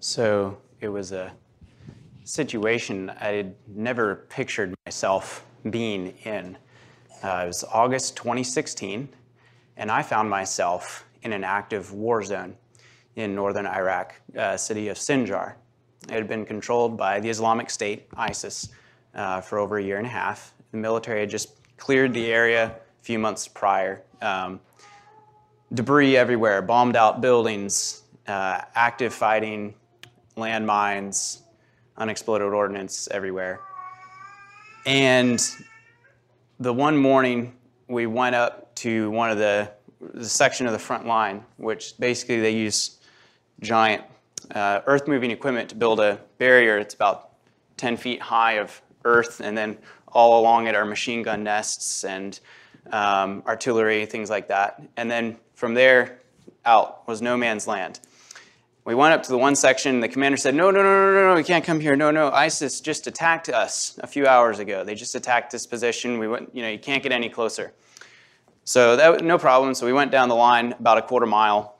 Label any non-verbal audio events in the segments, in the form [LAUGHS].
So it was a situation I had never pictured myself being in. Uh, it was August 2016, and I found myself in an active war zone in northern Iraq, uh, city of Sinjar. It had been controlled by the Islamic State, ISIS, uh, for over a year and a half. The military had just cleared the area a few months prior. Um, debris everywhere, bombed out buildings, uh, active fighting, landmines, unexploded ordnance everywhere. And the one morning we went up to one of the, the section of the front line, which basically they use giant uh, earth moving equipment to build a barrier. It's about 10 feet high of earth, and then all along it are machine gun nests and um, artillery, things like that. And then from there out was no man's land. We went up to the one section, the commander said, No, no, no, no, no, no, you can't come here. No, no, ISIS just attacked us a few hours ago. They just attacked this position. We went, you know, you can't get any closer. So that no problem. So we went down the line about a quarter mile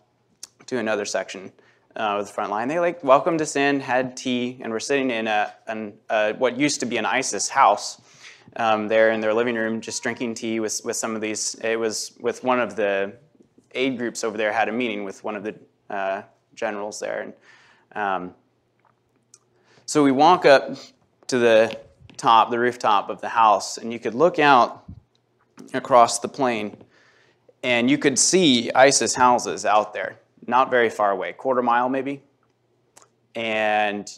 to another section uh, of the front line. They like welcomed us in, had tea, and we're sitting in a, an, what used to be an ISIS house um, there in their living room, just drinking tea with, with some of these. It was with one of the aid groups over there had a meeting with one of the uh, generals there. And, um, so we walk up to the top, the rooftop of the house, and you could look out across the plain, and you could see ISIS houses out there, not very far away, quarter mile maybe. And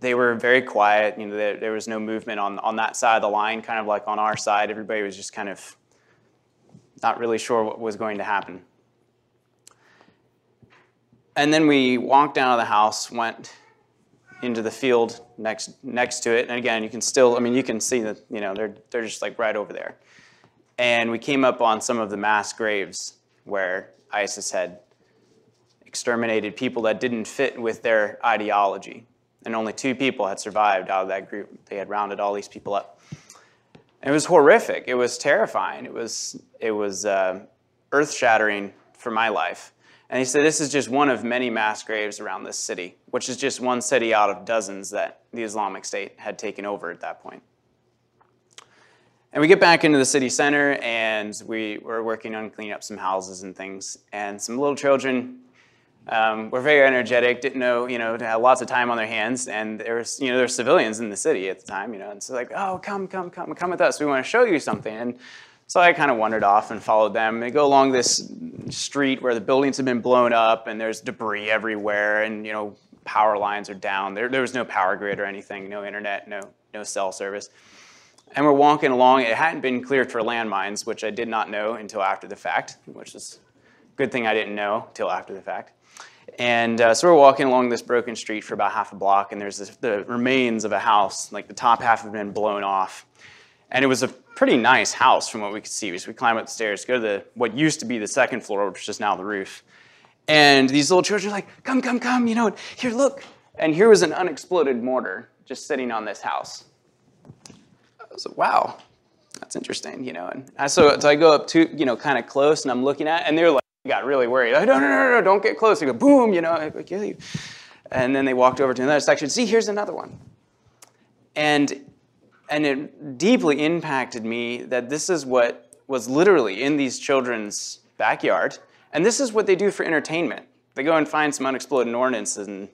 they were very quiet. You know, there, there was no movement on, on that side of the line, kind of like on our side. Everybody was just kind of not really sure what was going to happen. And then we walked out of the house, went into the field next next to it. And again, you can still, I mean, you can see that, you know, they're they're just like right over there. And we came up on some of the mass graves where ISIS had exterminated people that didn't fit with their ideology. And only two people had survived out of that group. They had rounded all these people up. It was horrific. It was terrifying. It was, it was uh, earth shattering for my life. And he said, This is just one of many mass graves around this city, which is just one city out of dozens that the Islamic State had taken over at that point. And we get back into the city center and we were working on cleaning up some houses and things. And some little children um, were very energetic, didn't know, you know, had lots of time on their hands. And there was, you know, there were civilians in the city at the time, you know, and so like, oh, come, come, come, come with us. We want to show you something. And so I kind of wandered off and followed them. They go along this street where the buildings have been blown up and there's debris everywhere and you know power lines are down. There, there was no power grid or anything, no internet, no, no cell service. And we're walking along. It hadn't been cleared for landmines, which I did not know until after the fact, which is a good thing I didn't know until after the fact. And uh, so we're walking along this broken street for about half a block, and there's this, the remains of a house, like the top half had been blown off. And it was a pretty nice house from what we could see. So we climb up the stairs, go to the what used to be the second floor, which is now the roof. And these little children are like, come, come, come, you know, here, look. And here was an unexploded mortar just sitting on this house. I was like, wow, that's interesting, you know. And I, so, so I go up to, you know, kind of close and I'm looking at, and they're like, got really worried. Like, no, no, no, no, don't get close. They go, boom, you know, I kill you. And then they walked over to another section. See, here's another one. And and it deeply impacted me that this is what was literally in these children's backyard. And this is what they do for entertainment. They go and find some unexploded ordnance and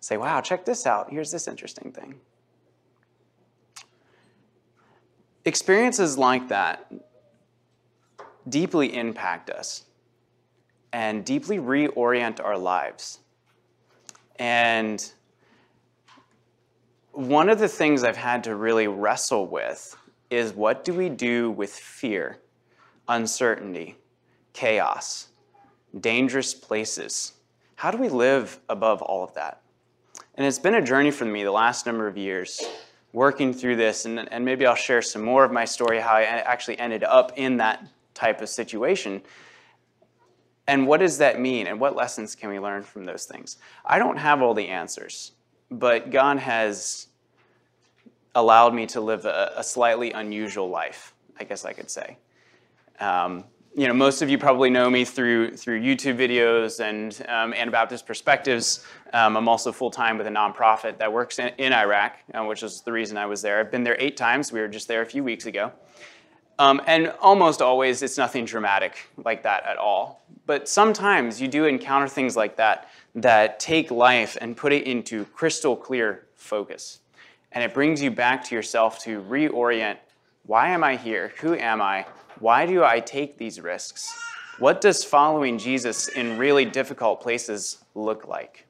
say, wow, check this out. Here's this interesting thing. Experiences like that deeply impact us and deeply reorient our lives. And one of the things I've had to really wrestle with is what do we do with fear, uncertainty, chaos, dangerous places? How do we live above all of that? And it's been a journey for me the last number of years working through this, and, and maybe I'll share some more of my story, how I actually ended up in that type of situation. And what does that mean? And what lessons can we learn from those things? I don't have all the answers but God has allowed me to live a, a slightly unusual life, I guess I could say. Um, you know, most of you probably know me through through YouTube videos and um, Anabaptist Perspectives. Um, I'm also full time with a nonprofit that works in, in Iraq, uh, which is the reason I was there. I've been there eight times. We were just there a few weeks ago. Um, and almost always, it's nothing dramatic like that at all. But sometimes you do encounter things like that that take life and put it into crystal clear focus. And it brings you back to yourself to reorient why am I here? Who am I? Why do I take these risks? What does following Jesus in really difficult places look like?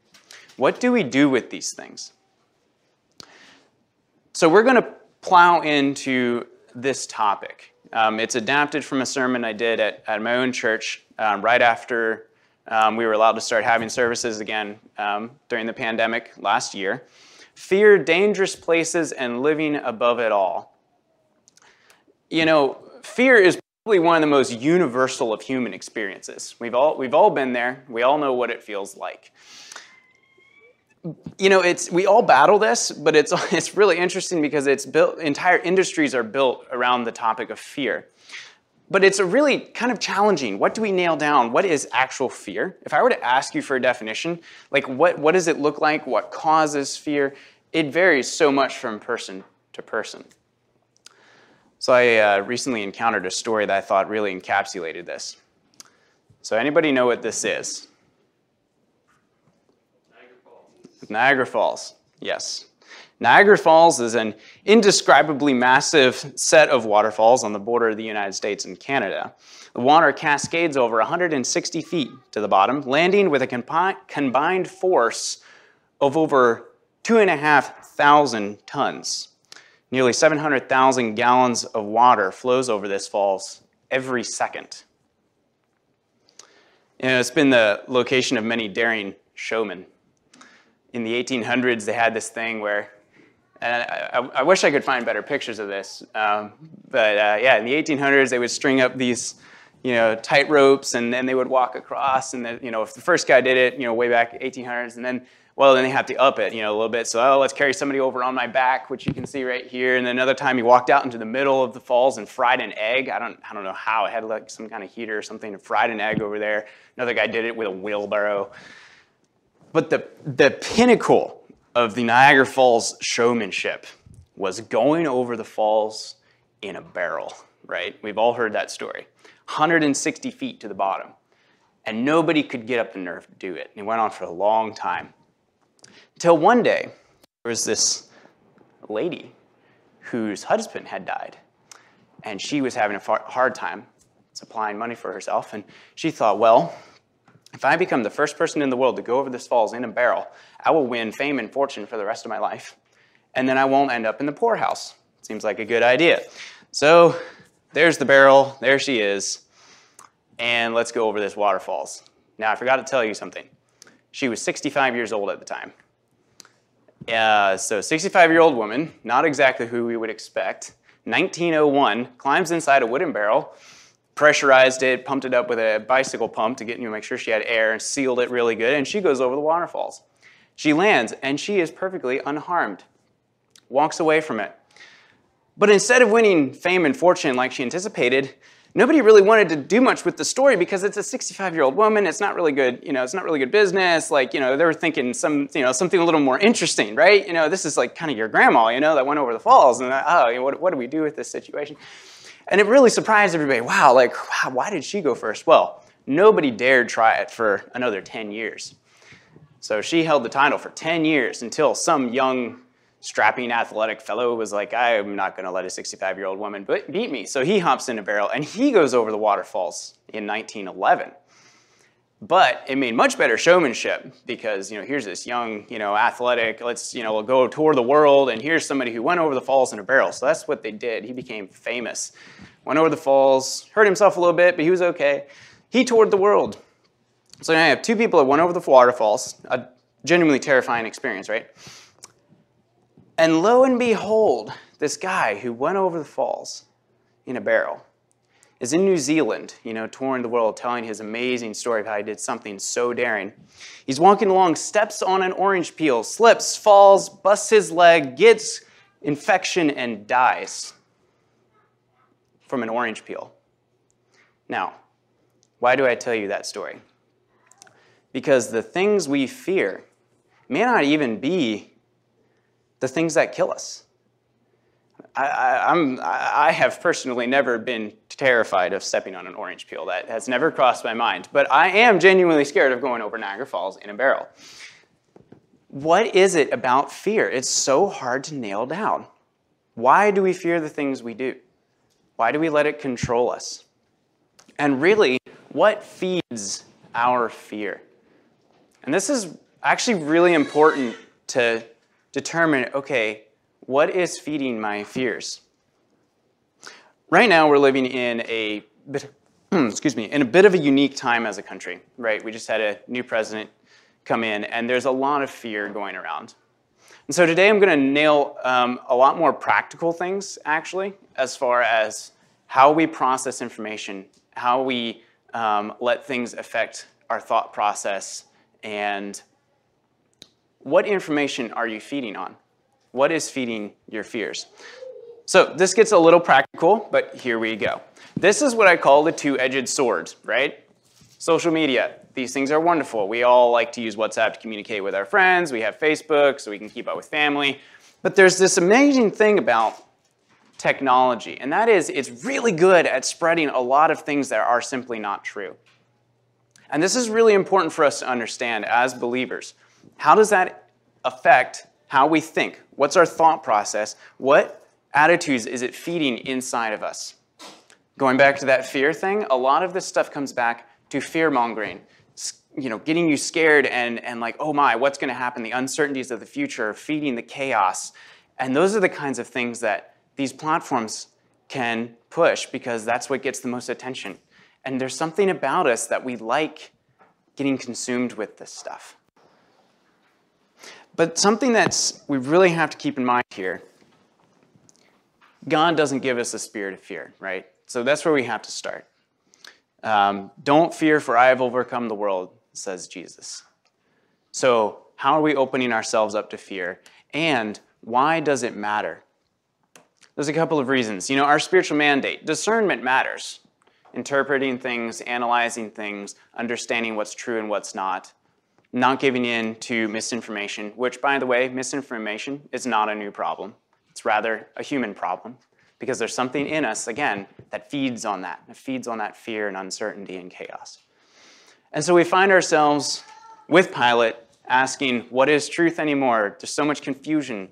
What do we do with these things? So, we're going to plow into this topic. Um, it's adapted from a sermon I did at, at my own church um, right after um, we were allowed to start having services again um, during the pandemic last year. Fear dangerous places and living above it all. You know, fear is probably one of the most universal of human experiences. We've all, we've all been there, we all know what it feels like. You know, it's, we all battle this, but it's, [LAUGHS] it's really interesting because it's built, entire industries are built around the topic of fear. But it's a really kind of challenging. What do we nail down? What is actual fear? If I were to ask you for a definition, like what, what does it look like? What causes fear? It varies so much from person to person. So I uh, recently encountered a story that I thought really encapsulated this. So anybody know what this is? Niagara Falls. Niagara Falls, yes. Niagara Falls is an indescribably massive set of waterfalls on the border of the United States and Canada. The water cascades over 160 feet to the bottom, landing with a combined force of over 2,500 tons. Nearly 700,000 gallons of water flows over this falls every second. You know, it's been the location of many daring showmen. In the 1800s, they had this thing where, and I, I, wish I could find better pictures of this, um, but uh, yeah, in the 1800s, they would string up these, you know, tight ropes, and then they would walk across, and then, you know, if the first guy did it, you know, way back 1800s, and then well, then they have to up it, you know, a little bit. So, oh, let's carry somebody over on my back, which you can see right here. And then another time he walked out into the middle of the falls and fried an egg. I don't, I don't know how. It had like some kind of heater or something and fried an egg over there. Another guy did it with a wheelbarrow. But the, the pinnacle of the Niagara Falls showmanship was going over the falls in a barrel, right? We've all heard that story. 160 feet to the bottom. And nobody could get up the nerve to do it. And it went on for a long time. Until one day, there was this lady whose husband had died, and she was having a hard time supplying money for herself. And she thought, well, if I become the first person in the world to go over this falls in a barrel, I will win fame and fortune for the rest of my life. And then I won't end up in the poorhouse. Seems like a good idea. So there's the barrel, there she is, and let's go over this waterfalls. Now, I forgot to tell you something. She was 65 years old at the time. Uh, so 65-year-old woman, not exactly who we would expect, 1901, climbs inside a wooden barrel, pressurized it, pumped it up with a bicycle pump to get you know, make sure she had air, and sealed it really good, and she goes over the waterfalls. She lands, and she is perfectly unharmed, walks away from it. But instead of winning fame and fortune like she anticipated, nobody really wanted to do much with the story because it's a 65 year old woman. It's not really good, you know, it's not really good business. Like, you know, they were thinking some, you know, something a little more interesting, right? You know, this is like kind of your grandma, you know, that went over the falls and, uh, oh, you know, what, what do we do with this situation? And it really surprised everybody. Wow, like, wow, why did she go first? Well, nobody dared try it for another 10 years. So she held the title for 10 years until some young strapping athletic fellow was like, I'm not going to let a 65 year old woman beat me. So he hops in a barrel and he goes over the waterfalls in 1911. But it made much better showmanship because, you know, here's this young, you know, athletic, let's, you know, we'll go tour the world and here's somebody who went over the falls in a barrel. So that's what they did. He became famous. Went over the falls, hurt himself a little bit, but he was okay. He toured the world. So now I have two people that went over the waterfalls, a genuinely terrifying experience, right? And lo and behold, this guy who went over the falls in a barrel is in New Zealand, you know, touring the world, telling his amazing story of how he did something so daring. He's walking along, steps on an orange peel, slips, falls, busts his leg, gets infection, and dies from an orange peel. Now, Why do I tell you that story? Because the things we fear may not even be the things that kill us. I, am I have personally never been terrified of stepping on an orange peel. That has never crossed my mind. But I am genuinely scared of going over Niagara Falls in a barrel. What is it about fear? It's so hard to nail down. Why do we fear the things we do? Why do we let it control us? And really, what feeds our fear? And this is actually really important to determine okay, what is feeding my fears? Right now, we're living in a bit, [CLEARS THROAT] excuse me, in a bit of a unique time as a country, right? We just had a new president come in, and there's a lot of fear going around. And so today I'm going to nail um, a lot more practical things, actually, as far as how we process information, how we um, let things affect our thought process, and what information are you feeding on? What is feeding your fears? So this gets a little practical, but here we go. This is what I call the two-edged sword, right? Social media, these things are wonderful. We all like to use WhatsApp to communicate with our friends. We have Facebook so we can keep up with family. But there's this amazing thing about technology, and that is it's really good at spreading a lot of things that are simply not true. And this is really important for us to understand as believers. How does that affect how we think? What's our thought process? What attitudes is it feeding inside of us? Going back to that fear thing, a lot of this stuff comes back to fear mongering. You know, getting you scared and, and like, oh my, what's going to happen? The uncertainties of the future, are feeding the chaos. And those are the kinds of things that these platforms can push because that's what gets the most attention. And there's something about us that we like getting consumed with this stuff. But something that's we really have to keep in mind here, God doesn't give us a spirit of fear, right? So that's where we have to start. Um, Don't fear, for I have overcome the world, says Jesus. So, how are we opening ourselves up to fear? And why does it matter? There's a couple of reasons. You know, our spiritual mandate, discernment matters. Interpreting things, analyzing things, understanding what's true and what's not not giving in to misinformation, which, by the way, misinformation is not a new problem. It's rather a human problem because there's something in us, again, that feeds on that. It feeds on that fear and uncertainty and chaos. And so we find ourselves with Pilate asking, What is truth anymore? There's so much confusion,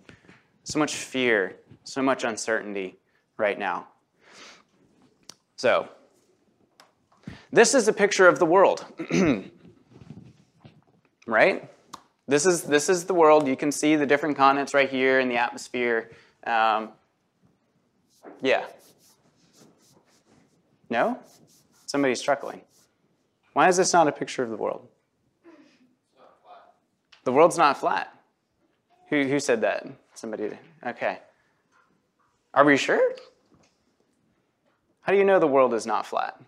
so much fear, so much uncertainty right now. So, this is a picture of the world. [CLEARS THROAT] right? This is, this is the world. You can see the different continents right here in the atmosphere. Um, yeah. No? Somebody's struggling. Why is this not a picture of the world? The world's not flat. Who, who said that? Somebody. Okay. Are we sure? How do you know the world is not flat?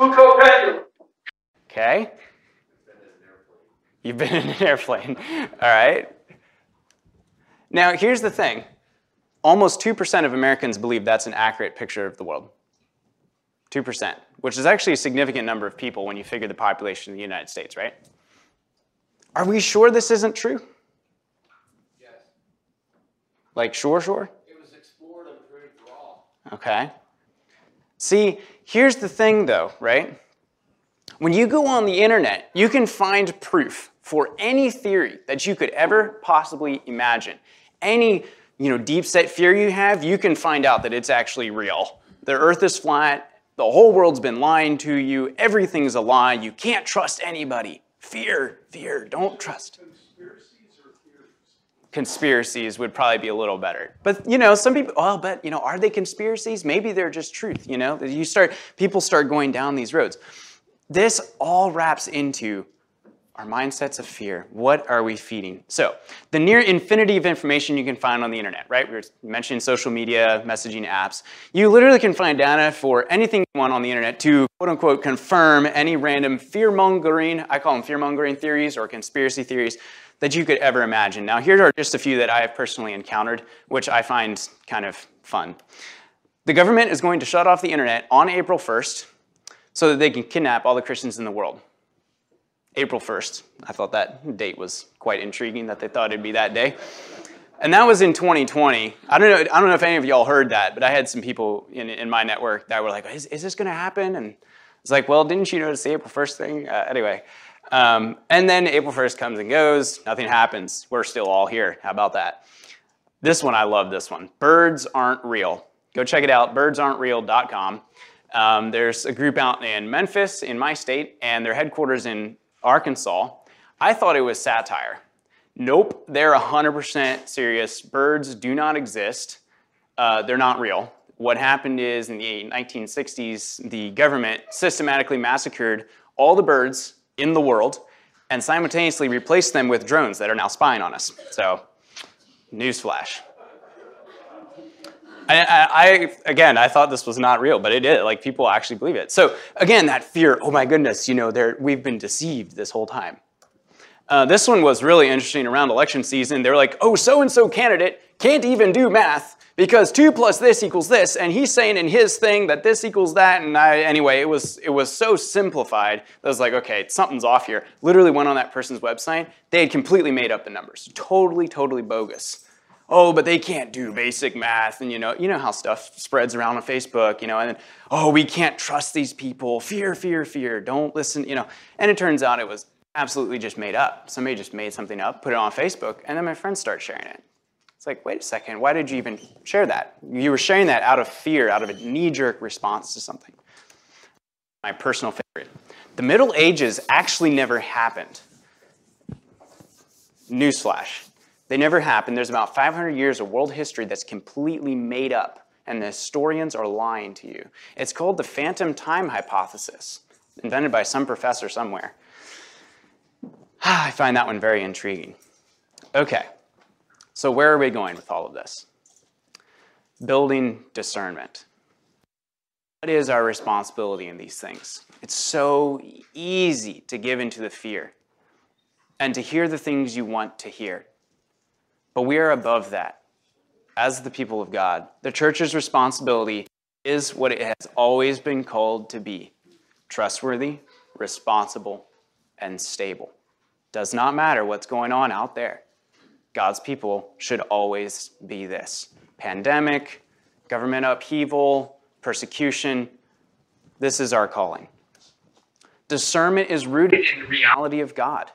Foucault pendulum. Okay. You've been in an airplane. [LAUGHS] All right. Now, here's the thing almost 2% of Americans believe that's an accurate picture of the world. 2%, which is actually a significant number of people when you figure the population of the United States, right? Are we sure this isn't true? Yes. Like, sure, sure? It was explored and proved wrong. Okay. See, here's the thing though, right? When you go on the internet, you can find proof for any theory that you could ever possibly imagine. Any you know, deep set fear you have, you can find out that it's actually real. The earth is flat, the whole world's been lying to you, everything's a lie, you can't trust anybody. Fear, fear, don't trust. Conspiracies would probably be a little better. But you know, some people, well, but you know, are they conspiracies? Maybe they're just truth, you know? You start, people start going down these roads. This all wraps into our mindsets of fear. What are we feeding? So, the near infinity of information you can find on the internet, right? We were mentioning social media, messaging apps. You literally can find data for anything you want on the internet to quote unquote confirm any random fear mongering, I call them fear mongering theories or conspiracy theories that you could ever imagine. Now, here are just a few that I have personally encountered, which I find kind of fun. The government is going to shut off the internet on April 1st so that they can kidnap all the Christians in the world. April 1st. I thought that date was quite intriguing that they thought it'd be that day. And that was in 2020. I don't know. I don't know if any of y'all heard that, but I had some people in, in my network that were like, "Is, is this going to happen?" And it's like, "Well, didn't you notice the April 1st thing?" Uh, anyway, um, and then April 1st comes and goes. Nothing happens. We're still all here. How about that? This one, I love this one. Birds aren't real. Go check it out. Birdsaren'treal.com. Um, there's a group out in Memphis, in my state, and their headquarters in Arkansas. I thought it was satire. Nope, they're 100% serious. Birds do not exist. Uh, they're not real. What happened is in the 1960s, the government systematically massacred all the birds in the world and simultaneously replace them with drones that are now spying on us. So, newsflash. I, I, again, I thought this was not real, but it is. Like people actually believe it. So again, that fear. Oh my goodness, you know, we've been deceived this whole time. Uh, this one was really interesting around election season. They're like, oh, so and so candidate can't even do math because two plus this equals this, and he's saying in his thing that this equals that. And I, anyway, it was it was so simplified. I was like, okay, something's off here. Literally went on that person's website. They had completely made up the numbers. Totally, totally bogus oh, but they can't do basic math, and you know, you know how stuff spreads around on Facebook, you know, and then, oh, we can't trust these people, fear, fear, fear, don't listen, you know. And it turns out it was absolutely just made up. Somebody just made something up, put it on Facebook, and then my friends start sharing it. It's like, wait a second, why did you even share that? You were sharing that out of fear, out of a knee-jerk response to something. My personal favorite. The Middle Ages actually never happened. Newsflash. They never happened. There's about 500 years of world history that's completely made up, and the historians are lying to you. It's called the phantom time hypothesis, invented by some professor somewhere. [SIGHS] I find that one very intriguing. Okay, so where are we going with all of this? Building discernment. What is our responsibility in these things? It's so easy to give into the fear and to hear the things you want to hear, but we are above that as the people of God. The church's responsibility is what it has always been called to be trustworthy, responsible, and stable. Does not matter what's going on out there. God's people should always be this pandemic, government upheaval, persecution. This is our calling. Discernment is rooted in the reality of God.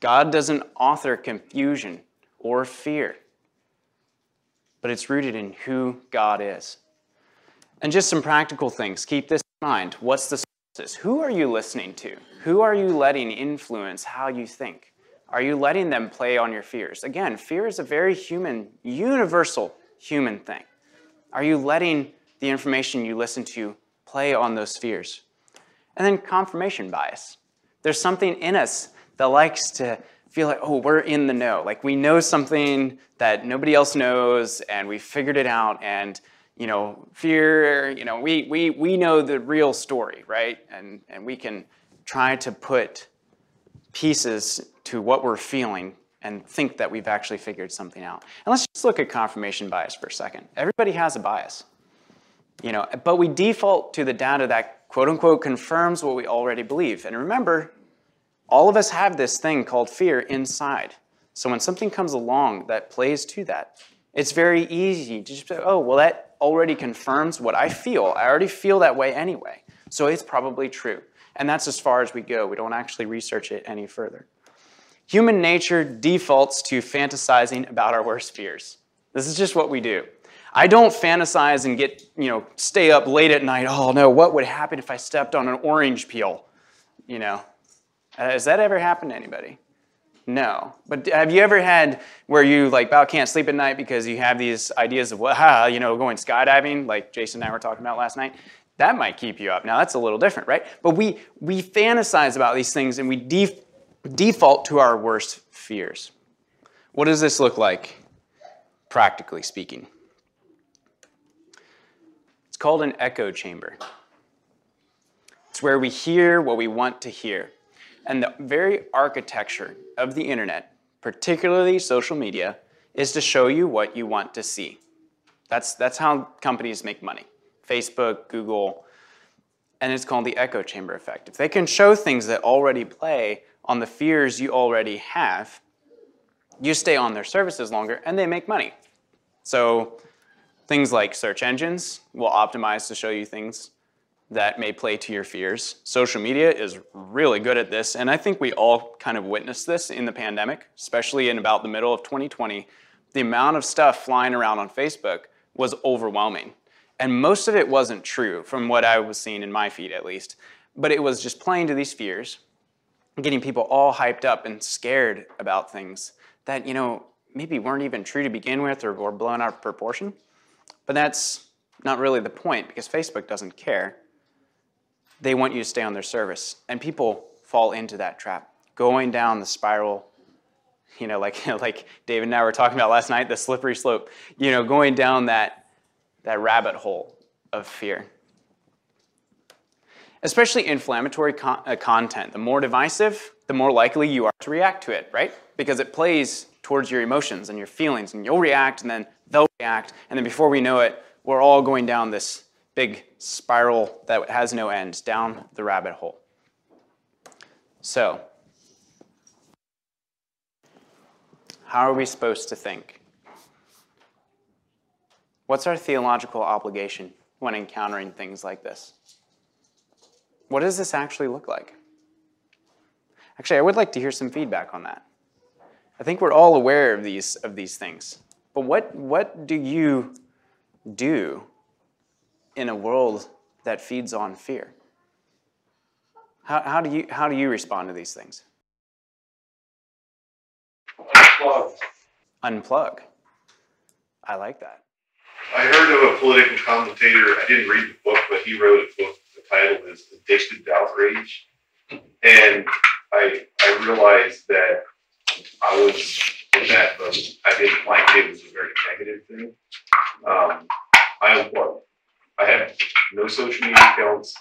God doesn't author confusion or fear, but it's rooted in who God is. And just some practical things. Keep this in mind. What's the sources? Who are you listening to? Who are you letting influence how you think? Are you letting them play on your fears? Again, fear is a very human, universal human thing. Are you letting the information you listen to play on those fears? And then confirmation bias. There's something in us that likes to feel like, oh, we're in the know. Like we know something that nobody else knows and we figured it out and you know, fear, you know, we, we, we know the real story, right? And, and we can try to put pieces to what we're feeling and think that we've actually figured something out. And let's just look at confirmation bias for a second. Everybody has a bias, you know, but we default to the data that quote unquote confirms what we already believe. And remember, all of us have this thing called fear inside. So when something comes along that plays to that, it's very easy to just say, oh, well, that already confirms what I feel. I already feel that way anyway. So it's probably true. And that's as far as we go. We don't actually research it any further. Human nature defaults to fantasizing about our worst fears. This is just what we do. I don't fantasize and get, you know, stay up late at night. Oh no, what would happen if I stepped on an orange peel? You know, uh, has that ever happened to anybody? No. But have you ever had where you like about can't sleep at night because you have these ideas of, well, you know, going skydiving, like Jason and I were talking about last night? That might keep you up. Now that's a little different, right? But we we fantasize about these things and we default to our worst fears. What does this look like, practically speaking? It's called an echo chamber. It's where we hear what we want to hear. And the very architecture of the internet, particularly social media, is to show you what you want to see. That's, that's how companies make money. Facebook, Google, and it's called the echo chamber effect. If they can show things that already play on the fears you already have, you stay on their services longer and they make money. So things like search engines will optimize to show you things that may play to your fears. Social media is really good at this, and I think we all kind of witnessed this in the pandemic, especially in about the middle of 2020. The amount of stuff flying around on Facebook was overwhelming. And most of it wasn't true from what I was seeing in my feed at least, but it was just playing to these fears, getting people all hyped up and scared about things that, you know, maybe weren't even true to begin with or were blown out of proportion. But that's not really the point because Facebook doesn't care. They want you to stay on their service. And people fall into that trap, going down the spiral, you know, like, [LAUGHS] like David and I were talking about last night, the slippery slope, you know, going down that, that rabbit hole of fear. Especially inflammatory con uh, content. The more divisive, the more likely you are to react to it, right? Because it plays towards your emotions and your feelings, and you'll react, and then they'll react, and then before we know it, we're all going down this big spiral that has no end, down the rabbit hole. So, how are we supposed to think? What's our theological obligation when encountering things like this? What does this actually look like? Actually, I would like to hear some feedback on that. I think we're all aware of these, of these things. But what, what do you do in a world that feeds on fear? How, how, do, you, how do you respond to these things? Unplug. Unplug. I like that. I heard of a political commentator. I didn't read the book, but he wrote a book. Title is "Addicted to Outrage," and I I realized that I was in that boat. I didn't like it. Was a very negative thing. Um, I unplugged. I have no social media accounts.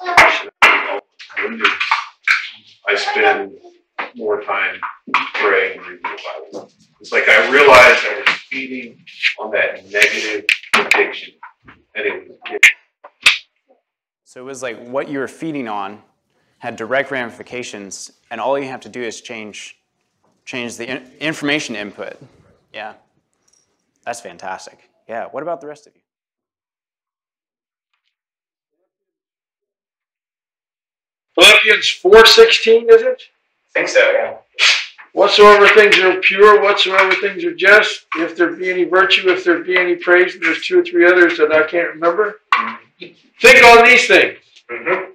News. I spend more time praying and reading the Bible. It's like I realized I was feeding on that negative addiction, and it was. It, So it was like what you were feeding on had direct ramifications, and all you have to do is change, change the in- information input. Yeah, that's fantastic. Yeah, what about the rest of you? Philippians four sixteen, is it? I think so, yeah. Whatsoever things are pure, whatsoever things are just, if there be any virtue, if there be any praise, and there's two or three others that I can't remember. Think on these things. Mm-hmm.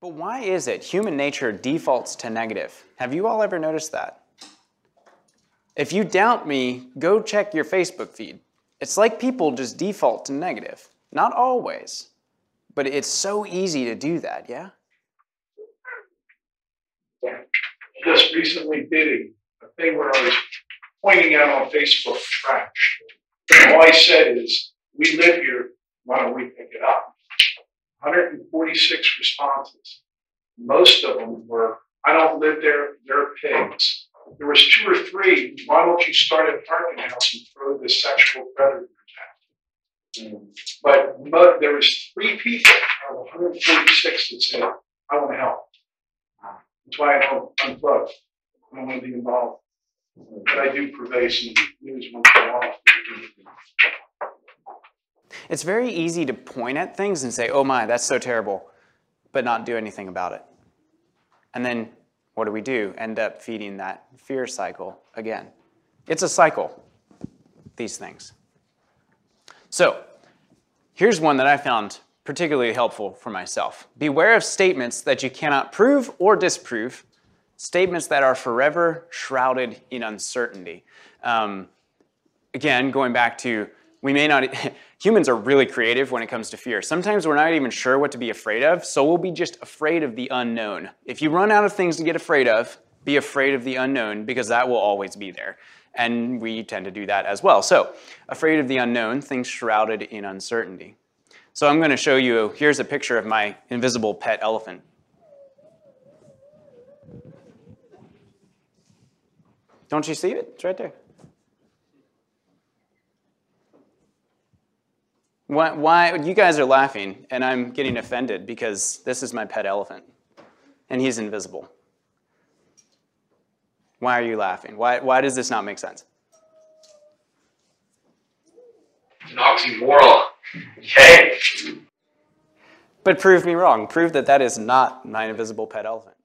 But why is it human nature defaults to negative? Have you all ever noticed that? If you doubt me, go check your Facebook feed. It's like people just default to negative. Not always, but it's so easy to do that, yeah? just recently did a, a thing where I was pointing out on Facebook trash. And all I said is, we live here, why don't we pick it up? 146 responses. Most of them were, I don't live there, they're pigs. There was two or three, why don't you start a parking house and throw the sexual predators out? But mo- there was three people out of 146 that said, I want to help. That's why I don't unplug. I don't want to be involved. But I do purvey some news once in a while. It's very easy to point at things and say, oh my, that's so terrible, but not do anything about it. And then what do we do? End up feeding that fear cycle again. It's a cycle, these things. So, here's one that I found particularly helpful for myself. Beware of statements that you cannot prove or disprove, statements that are forever shrouded in uncertainty. Um, again, going back to we may not, [LAUGHS] humans are really creative when it comes to fear. Sometimes we're not even sure what to be afraid of, so we'll be just afraid of the unknown. If you run out of things to get afraid of, be afraid of the unknown because that will always be there. And we tend to do that as well. So, afraid of the unknown, things shrouded in uncertainty. So, I'm going to show you here's a picture of my invisible pet elephant. Don't you see it? It's right there. Why, why? You guys are laughing, and I'm getting offended because this is my pet elephant, and he's invisible. Why are you laughing? Why, why does this not make sense? It's an oxymoron. Okay? But prove me wrong. Prove that that is not my invisible pet elephant.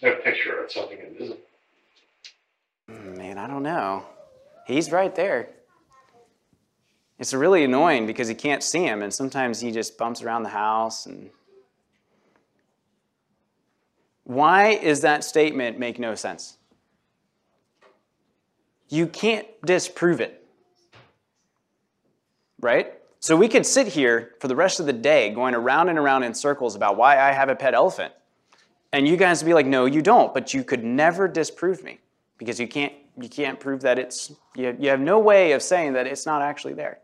There's no picture of something invisible. Man, I don't know. He's right there. It's really annoying because you can't see him, and sometimes he just bumps around the house. And why is that statement make no sense? You can't disprove it, right? So we could sit here for the rest of the day going around and around in circles about why I have a pet elephant. And you guys would be like, no, you don't, but you could never disprove me because you can't, you can't prove that it's, you have, you have no way of saying that it's not actually there.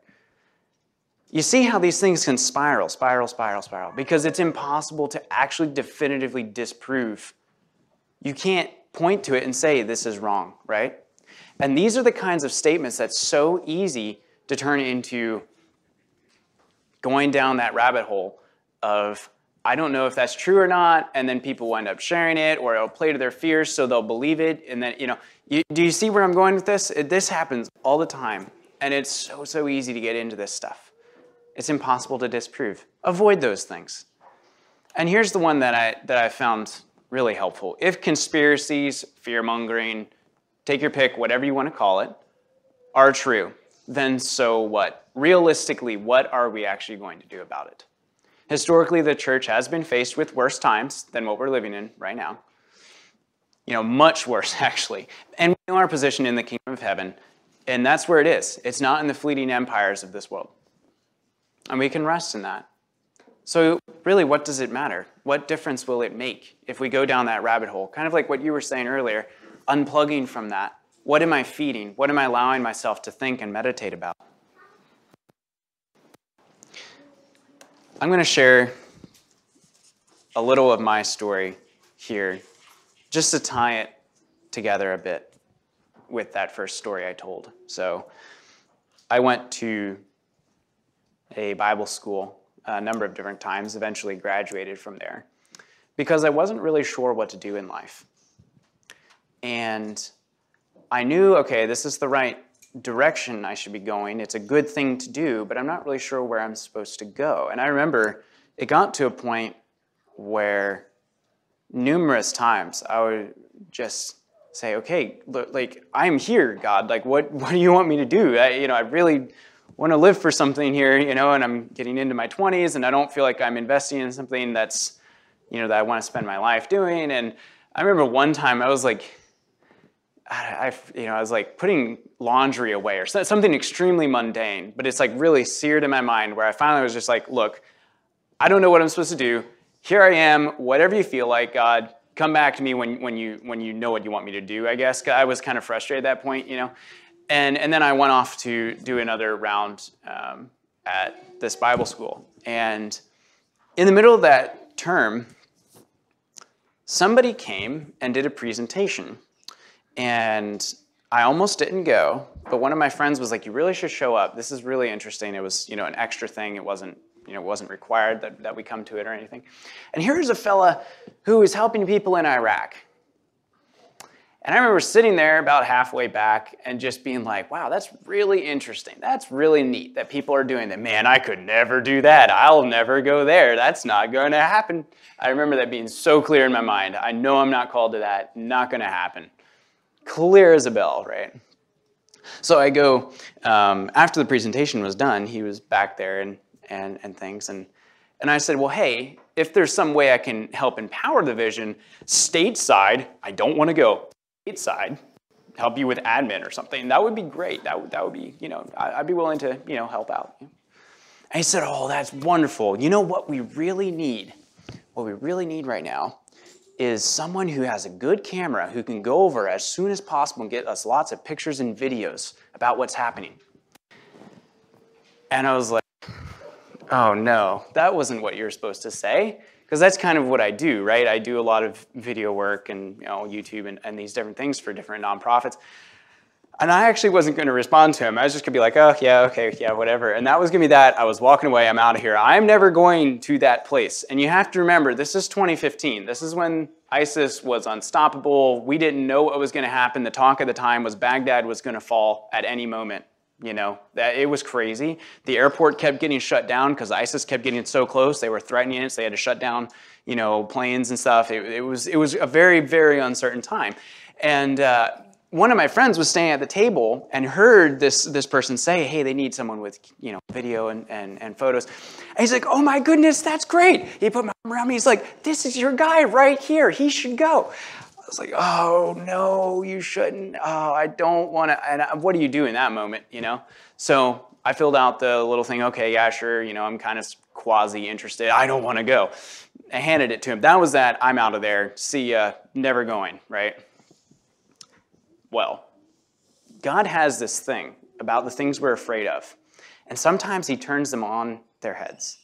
You see how these things can spiral, spiral, spiral, spiral, because it's impossible to actually definitively disprove. You can't point to it and say this is wrong, right? And these are the kinds of statements that's so easy to turn into going down that rabbit hole of I don't know if that's true or not, and then people wind up sharing it, or it'll play to their fears, so they'll believe it, and then you know, you, do you see where I'm going with this? It, this happens all the time, and it's so so easy to get into this stuff. It's impossible to disprove. Avoid those things. And here's the one that I that I found really helpful. If conspiracies, fear mongering, take your pick, whatever you want to call it, are true, then so what? Realistically, what are we actually going to do about it? Historically, the church has been faced with worse times than what we're living in right now. You know, much worse, [LAUGHS] actually. And we know our position in the kingdom of heaven, and that's where it is. It's not in the fleeting empires of this world. And we can rest in that. So, really, what does it matter? What difference will it make if we go down that rabbit hole? Kind of like what you were saying earlier, unplugging from that. What am I feeding? What am I allowing myself to think and meditate about? I'm going to share a little of my story here just to tie it together a bit with that first story I told. So, I went to a Bible school a number of different times, eventually graduated from there because I wasn't really sure what to do in life. And I knew, okay, this is the right direction I should be going. It's a good thing to do, but I'm not really sure where I'm supposed to go. And I remember it got to a point where numerous times I would just say, okay, look, like I'm here, God. Like, what, [LAUGHS] what do you want me to do? I, you know, I really want to live for something here, you know, and I'm getting into my 20s and I don't feel like I'm investing in something that's, you know, that I want to spend my life doing. And I remember one time I was like, I, you know, I was like putting laundry away or something extremely mundane, but it's like really seared in my mind where I finally was just like, look, I don't know what I'm supposed to do. Here I am, whatever you feel like, God, come back to me when, when, you, when you know what you want me to do, I guess. I was kind of frustrated at that point, you know. And, and then I went off to do another round um, at this Bible school. And in the middle of that term, somebody came and did a presentation and I almost didn't go, but one of my friends was like, "You really should show up. This is really interesting." It was, you know, an extra thing. It wasn't, you know, wasn't required that, that we come to it or anything. And here's a fella who is helping people in Iraq. And I remember sitting there about halfway back and just being like, wow, that's really interesting. That's really neat that people are doing that. Man, I could never do that. I'll never go there. That's not going to happen. I remember that being so clear in my mind. I know I'm not called to that. Not going to happen clear as a bell, right? So I go, um, after the presentation was done, he was back there and, and, and things. And, and I said, well, hey, if there's some way I can help empower the vision, stateside, I don't want to go. Stateside, help you with admin or something. That would be great. That would, that would be, you know, I'd be willing to, you know, help out. And he said, oh, that's wonderful. You know what we really need? What we really need right now is someone who has a good camera who can go over as soon as possible and get us lots of pictures and videos about what's happening. And I was like, oh no, that wasn't what you're supposed to say. Because that's kind of what I do, right? I do a lot of video work and you know, YouTube and, and these different things for different nonprofits. And I actually wasn't going to respond to him. I was just going to be like, oh, yeah, okay, yeah, whatever. And that was going to be that. I was walking away. I'm out of here. I'm never going to that place. And you have to remember, this is 2015. This is when ISIS was unstoppable. We didn't know what was going to happen. The talk at the time was Baghdad was going to fall at any moment. You know, that it was crazy. The airport kept getting shut down because ISIS kept getting so close. They were threatening it, so they had to shut down, you know, planes and stuff. It, it was it was a very very uncertain time, and. Uh, one of my friends was staying at the table and heard this, this person say, hey, they need someone with, you know, video and, and, and photos. And he's like, oh my goodness, that's great. He put my arm around me. He's like, this is your guy right here. He should go. Was like, oh no, you shouldn't. Oh, I don't want to. And I, what do you do in that moment, you know? So I filled out the little thing. Okay, yeah, sure. You know, I'm kind of quasi interested. I don't want to go. I handed it to him. That was that. I'm out of there. See ya. Never going, right? Well, God has this thing about the things we're afraid of. And sometimes He turns them on their heads.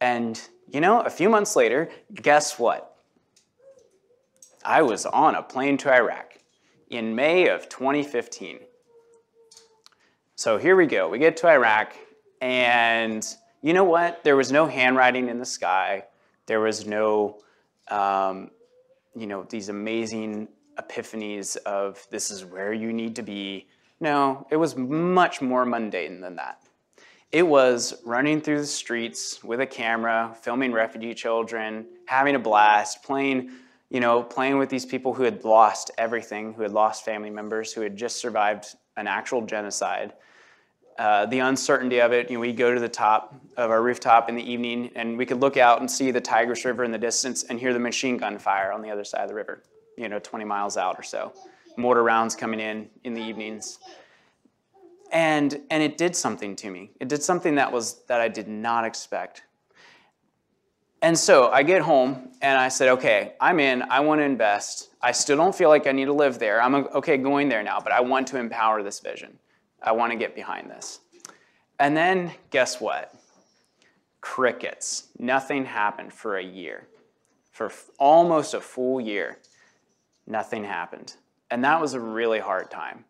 And, you know, a few months later, guess what? I was on a plane to Iraq in May of 2015. So here we go. We get to Iraq, and you know what? There was no handwriting in the sky. There was no, um, you know, these amazing epiphanies of this is where you need to be. No, it was much more mundane than that. It was running through the streets with a camera, filming refugee children, having a blast, playing, you know, playing with these people who had lost everything, who had lost family members, who had just survived an actual genocide. Uh, the uncertainty of it, you know, we go to the top of our rooftop in the evening and we could look out and see the Tigris River in the distance and hear the machine gun fire on the other side of the river you know, 20 miles out or so. Mortar rounds coming in in the evenings. And, and it did something to me. It did something that, was, that I did not expect. And so I get home and I said, okay, I'm in, I want to invest. I still don't feel like I need to live there. I'm okay going there now, but I want to empower this vision. I want to get behind this. And then guess what? Crickets. Nothing happened for a year, for almost a full year nothing happened. And that was a really hard time.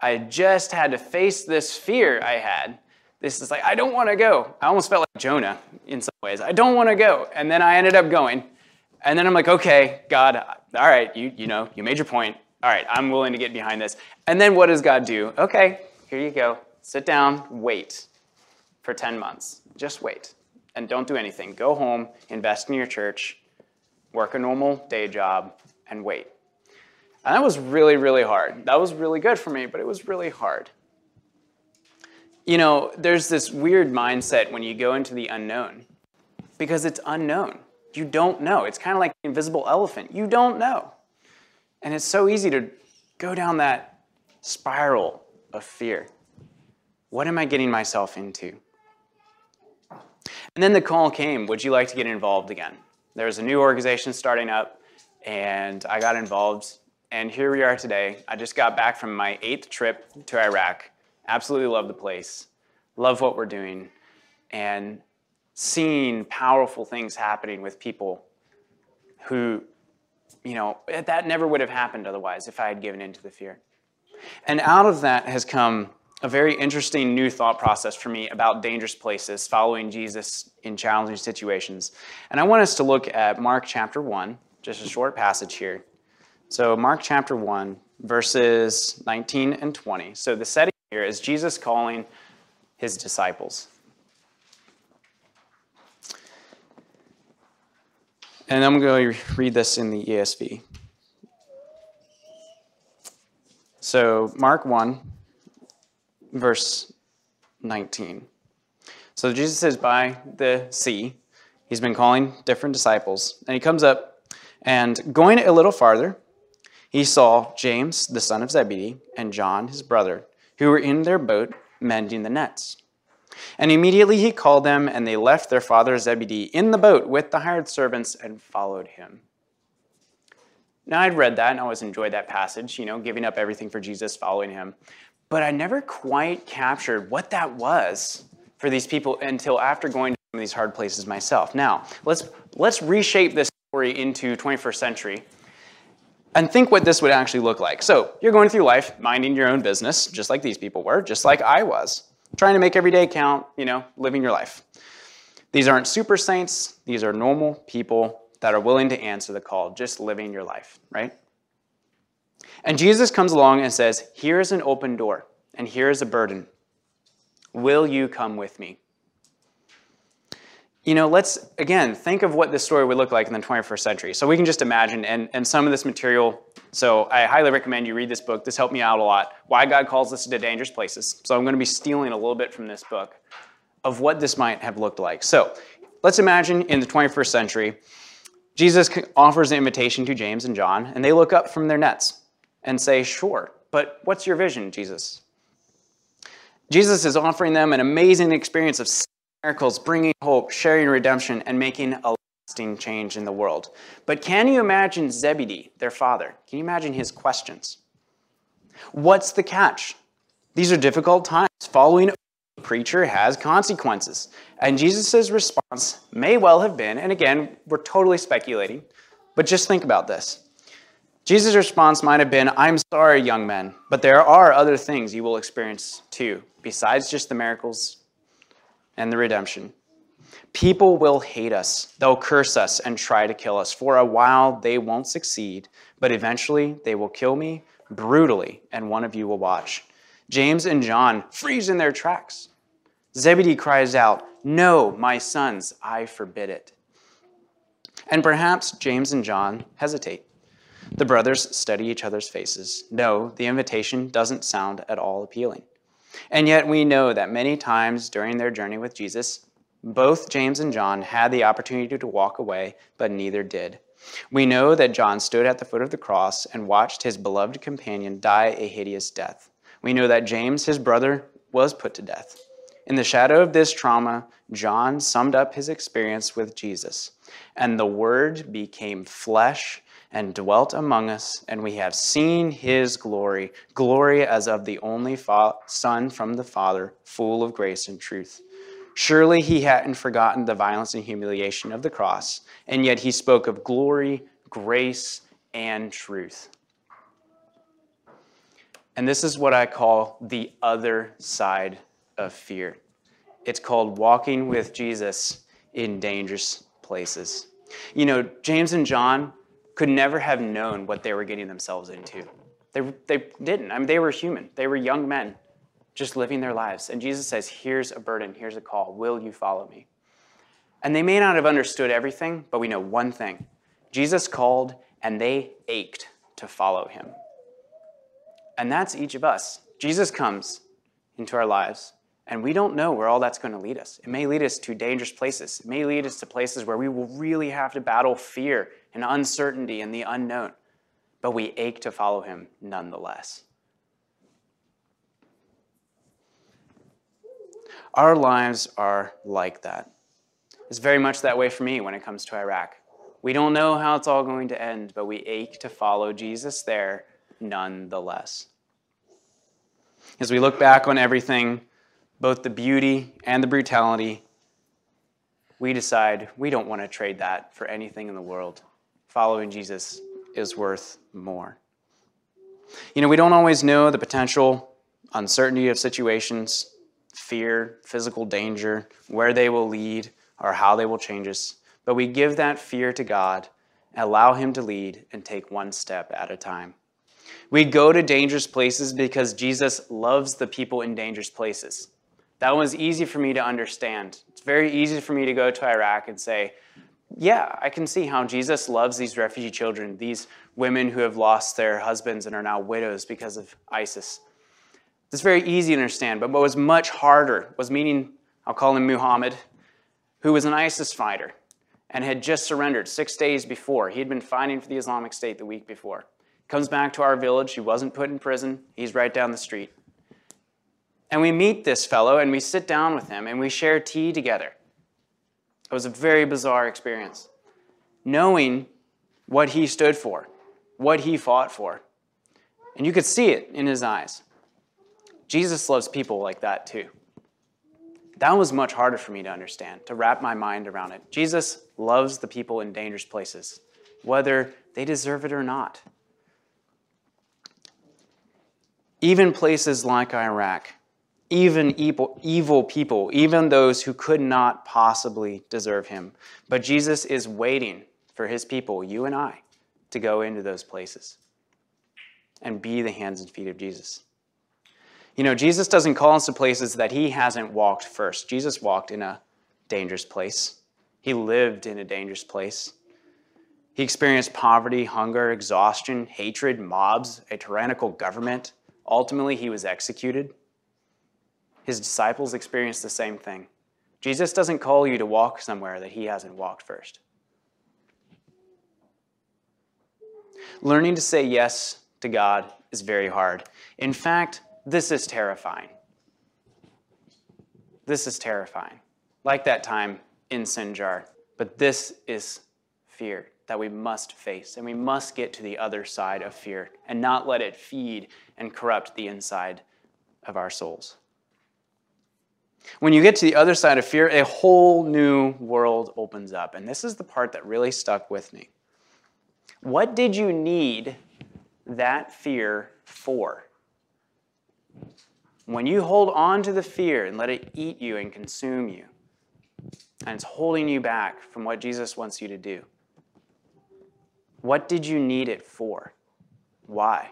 I just had to face this fear I had. This is like, I don't want to go. I almost felt like Jonah in some ways. I don't want to go. And then I ended up going. And then I'm like, okay, God, all right, you, you know, you made your point. All right, I'm willing to get behind this. And then what does God do? Okay, here you go. Sit down, wait for 10 months. Just wait. And don't do anything. Go home, invest in your church, work a normal day job, and wait. And that was really, really hard. That was really good for me, but it was really hard. You know, there's this weird mindset when you go into the unknown because it's unknown. You don't know. It's kind of like the invisible elephant. You don't know. And it's so easy to go down that spiral of fear. What am I getting myself into? And then the call came Would you like to get involved again? There was a new organization starting up, and I got involved and here we are today. I just got back from my eighth trip to Iraq. Absolutely love the place, love what we're doing, and seeing powerful things happening with people who, you know, that never would have happened otherwise if I had given in to the fear. And out of that has come a very interesting new thought process for me about dangerous places, following Jesus in challenging situations. And I want us to look at Mark chapter 1, just a short passage here. So, Mark chapter 1, verses 19 and 20. So, the setting here is Jesus calling his disciples. And I'm going to read this in the ESV. So, Mark 1, verse 19. So, Jesus is by the sea. He's been calling different disciples. And he comes up and going a little farther, he saw James, the son of Zebedee, and John, his brother, who were in their boat mending the nets. And immediately he called them, and they left their father Zebedee in the boat with the hired servants and followed him. Now, I'd read that and always enjoyed that passage, you know, giving up everything for Jesus, following him. But I never quite captured what that was for these people until after going to some of these hard places myself. Now, let's, let's reshape this story into 21st century And think what this would actually look like. So, you're going through life minding your own business, just like these people were, just like I was, trying to make every day count, you know, living your life. These aren't super saints, these are normal people that are willing to answer the call, just living your life, right? And Jesus comes along and says, Here is an open door, and here is a burden. Will you come with me? You know, let's again think of what this story would look like in the 21st century. So we can just imagine, and, and some of this material. So I highly recommend you read this book. This helped me out a lot. Why God Calls Us to Dangerous Places. So I'm going to be stealing a little bit from this book of what this might have looked like. So let's imagine in the 21st century, Jesus offers an invitation to James and John, and they look up from their nets and say, Sure, but what's your vision, Jesus? Jesus is offering them an amazing experience of miracles, bringing hope, sharing redemption, and making a lasting change in the world. But can you imagine Zebedee, their father? Can you imagine his questions? What's the catch? These are difficult times. Following a preacher has consequences. And Jesus' response may well have been, and again, we're totally speculating, but just think about this. Jesus' response might have been, I'm sorry, young men, but there are other things you will experience too, besides just the miracles and the redemption. People will hate us. They'll curse us and try to kill us. For a while, they won't succeed, but eventually they will kill me brutally, and one of you will watch. James and John freeze in their tracks. Zebedee cries out, No, my sons, I forbid it. And perhaps James and John hesitate. The brothers study each other's faces. No, the invitation doesn't sound at all appealing. And yet we know that many times during their journey with Jesus, both James and John had the opportunity to walk away, but neither did. We know that John stood at the foot of the cross and watched his beloved companion die a hideous death. We know that James, his brother, was put to death. In the shadow of this trauma, John summed up his experience with Jesus. And the Word became flesh and dwelt among us, and we have seen his glory, glory as of the only fa- Son from the Father, full of grace and truth. Surely he hadn't forgotten the violence and humiliation of the cross, and yet he spoke of glory, grace, and truth. And this is what I call the other side of fear. It's called walking with Jesus in dangerous places. You know, James and John could never have known what they were getting themselves into. They, they didn't. I mean, they were human, they were young men just living their lives. And Jesus says, Here's a burden, here's a call. Will you follow me? And they may not have understood everything, but we know one thing Jesus called, and they ached to follow him. And that's each of us. Jesus comes into our lives, and we don't know where all that's going to lead us. It may lead us to dangerous places. It may lead us to places where we will really have to battle fear and uncertainty and the unknown, but we ache to follow him nonetheless. Our lives are like that. It's very much that way for me when it comes to Iraq. We don't know how it's all going to end, but we ache to follow Jesus there nonetheless. As we look back on everything, both the beauty and the brutality, we decide we don't want to trade that for anything in the world following Jesus is worth more. You know, we don't always know the potential uncertainty of situations, fear, physical danger, where they will lead, or how they will change us, but we give that fear to God allow Him to lead and take one step at a time. We go to dangerous places because Jesus loves the people in dangerous places. That was easy for me to understand. It's very easy for me to go to Iraq and say, yeah, I can see how Jesus loves these refugee children, these women who have lost their husbands and are now widows because of ISIS. It's very easy to understand, but what was much harder was meeting, I'll call him Muhammad, who was an ISIS fighter and had just surrendered six days before. He had been fighting for the Islamic State the week before. Comes back to our village. He wasn't put in prison. He's right down the street. And we meet this fellow and we sit down with him and we share tea together. It was a very bizarre experience. Knowing what he stood for, what he fought for. And you could see it in his eyes. Jesus loves people like that too. That was much harder for me to understand, to wrap my mind around it. Jesus loves the people in dangerous places, whether they deserve it or not. Even places like Iraq, even evil, evil people, even those who could not possibly deserve him. But Jesus is waiting for his people, you and I, to go into those places and be the hands and feet of Jesus. You know, Jesus doesn't call us to places that he hasn't walked first. Jesus walked in a dangerous place, he lived in a dangerous place. He experienced poverty, hunger, exhaustion, hatred, mobs, a tyrannical government. Ultimately, he was executed. His disciples experienced the same thing. Jesus doesn't call you to walk somewhere that he hasn't walked first. Learning to say yes to God is very hard. In fact, this is terrifying. This is terrifying. Like that time in Sinjar. But this is fear that we must face, and we must get to the other side of fear and not let it feed and corrupt the inside of our souls. When you get to the other side of fear, a whole new world opens up. And this is the part that really stuck with me. What did you need that fear for? When you hold on to the fear and let it eat you and consume you, and it's holding you back from what Jesus wants you to do, what did you need it for? Why?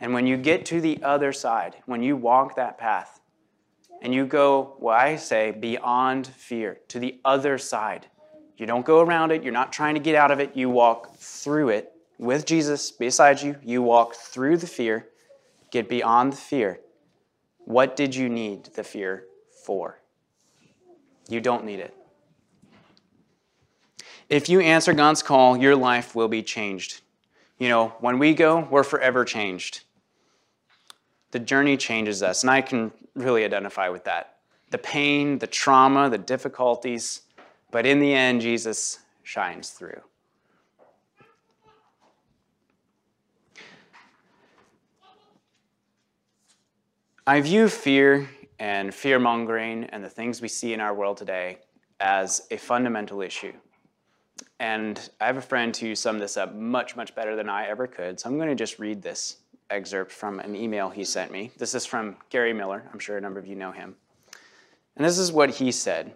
And when you get to the other side, when you walk that path, and you go, what I say, beyond fear, to the other side. You don't go around it, you're not trying to get out of it, you walk through it with Jesus beside you. You walk through the fear, get beyond the fear. What did you need the fear for? You don't need it. If you answer God's call, your life will be changed. You know, when we go, we're forever changed. The journey changes us, and I can really identify with that. The pain, the trauma, the difficulties, but in the end, Jesus shines through. I view fear and fear mongering and the things we see in our world today as a fundamental issue. And I have a friend who summed this up much, much better than I ever could. So I'm going to just read this excerpt from an email he sent me. This is from Gary Miller. I'm sure a number of you know him. And this is what he said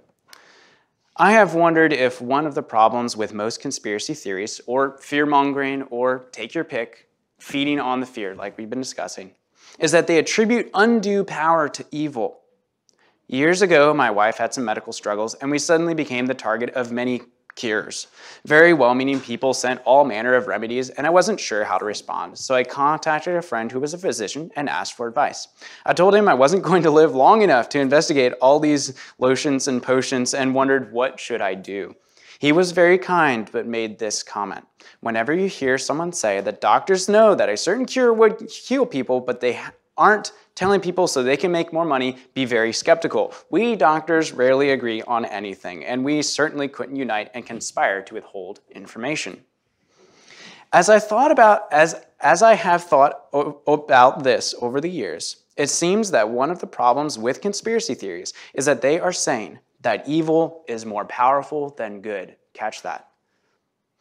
I have wondered if one of the problems with most conspiracy theories, or fear mongering, or take your pick, feeding on the fear, like we've been discussing, is that they attribute undue power to evil. Years ago, my wife had some medical struggles, and we suddenly became the target of many cures. Very well meaning people sent all manner of remedies, and I wasn't sure how to respond, so I contacted a friend who was a physician and asked for advice. I told him I wasn't going to live long enough to investigate all these lotions and potions and wondered what should I do. He was very kind, but made this comment. Whenever you hear someone say that doctors know that a certain cure would heal people, but they aren't telling people so they can make more money, be very skeptical. We doctors rarely agree on anything, and we certainly couldn't unite and conspire to withhold information. As I thought about as as I have thought about this over the years, it seems that one of the problems with conspiracy theories is that they are saying that evil is more powerful than good. Catch that.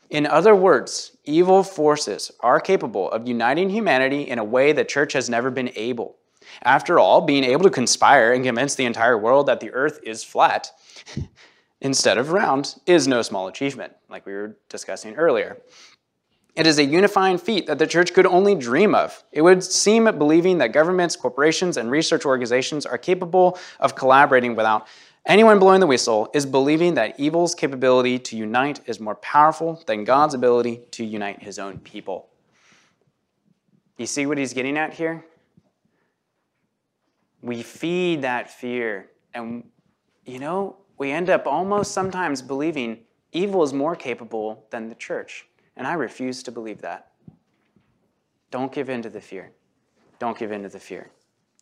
In other words, evil forces are capable of uniting humanity in a way the church has never been able. After all, being able to conspire and convince the entire world that the earth is flat [LAUGHS] instead of round is no small achievement, like we were discussing earlier. It is a unifying feat that the church could only dream of. It would seem believing that governments, corporations, and research organizations are capable of collaborating without anyone blowing the whistle is believing that evil's capability to unite is more powerful than God's ability to unite his own people. You see what he's getting at here? We feed that fear. And, you know, we end up almost sometimes believing evil is more capable than the church. And I refuse to believe that. Don't give in to the fear. Don't give in to the fear.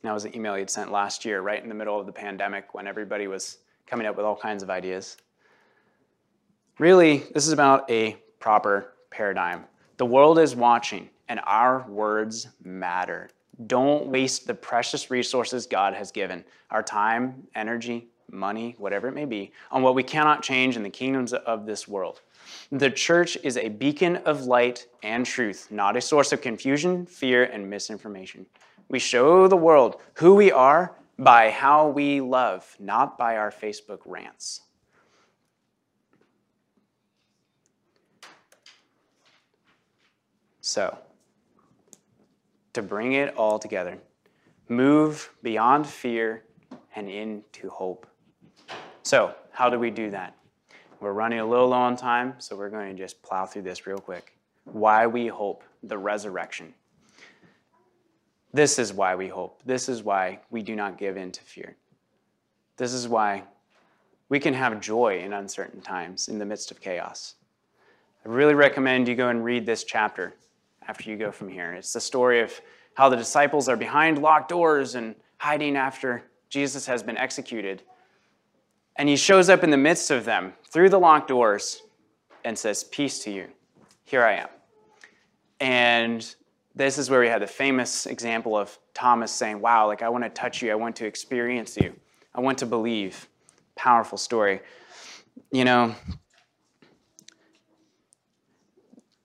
that was an email he'd sent last year, right in the middle of the pandemic when everybody was coming up with all kinds of ideas. Really, this is about a proper paradigm. The world is watching, and our words matter. Don't waste the precious resources God has given our time, energy, money, whatever it may be on what we cannot change in the kingdoms of this world. The church is a beacon of light and truth, not a source of confusion, fear, and misinformation. We show the world who we are by how we love, not by our Facebook rants. So, to bring it all together, move beyond fear and into hope. So, how do we do that? We're running a little low on time, so we're going to just plow through this real quick. Why we hope, the resurrection. This is why we hope. This is why we do not give in to fear. This is why we can have joy in uncertain times in the midst of chaos. I really recommend you go and read this chapter after you go from here. It's the story of how the disciples are behind locked doors and hiding after Jesus has been executed. And he shows up in the midst of them through the locked doors and says, Peace to you. Here I am. And this is where we had the famous example of Thomas saying, Wow, like I want to touch you. I want to experience you. I want to believe. Powerful story. You know,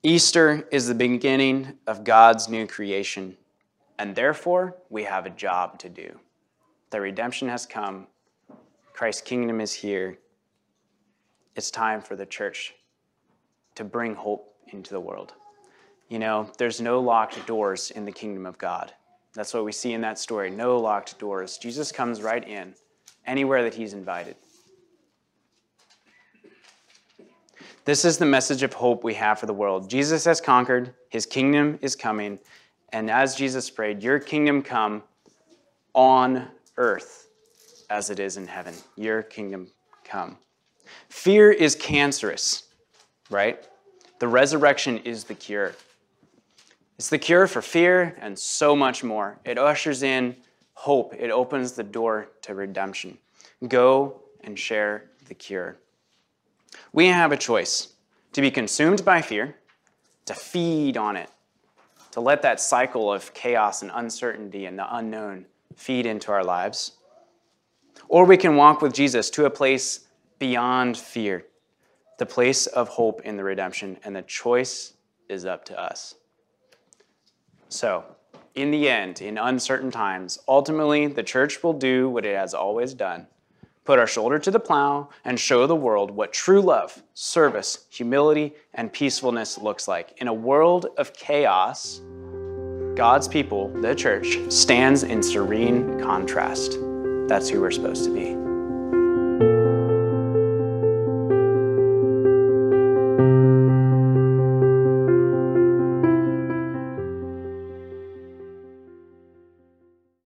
Easter is the beginning of God's new creation, and therefore we have a job to do. The redemption has come, Christ's kingdom is here. It's time for the church to bring hope into the world. You know, there's no locked doors in the kingdom of God. That's what we see in that story. No locked doors. Jesus comes right in anywhere that he's invited. This is the message of hope we have for the world. Jesus has conquered, his kingdom is coming, and as Jesus prayed, your kingdom come on earth as it is in heaven. Your kingdom come. Fear is cancerous, right? The resurrection is the cure. It's the cure for fear and so much more. It ushers in hope, it opens the door to redemption. Go and share the cure. We have a choice to be consumed by fear, to feed on it, to let that cycle of chaos and uncertainty and the unknown feed into our lives. Or we can walk with Jesus to a place beyond fear, the place of hope in the redemption, and the choice is up to us. So, in the end, in uncertain times, ultimately the church will do what it has always done put our shoulder to the plow, and show the world what true love, service, humility, and peacefulness looks like. In a world of chaos, God's people, the church, stands in serene contrast. That's who we're supposed to be.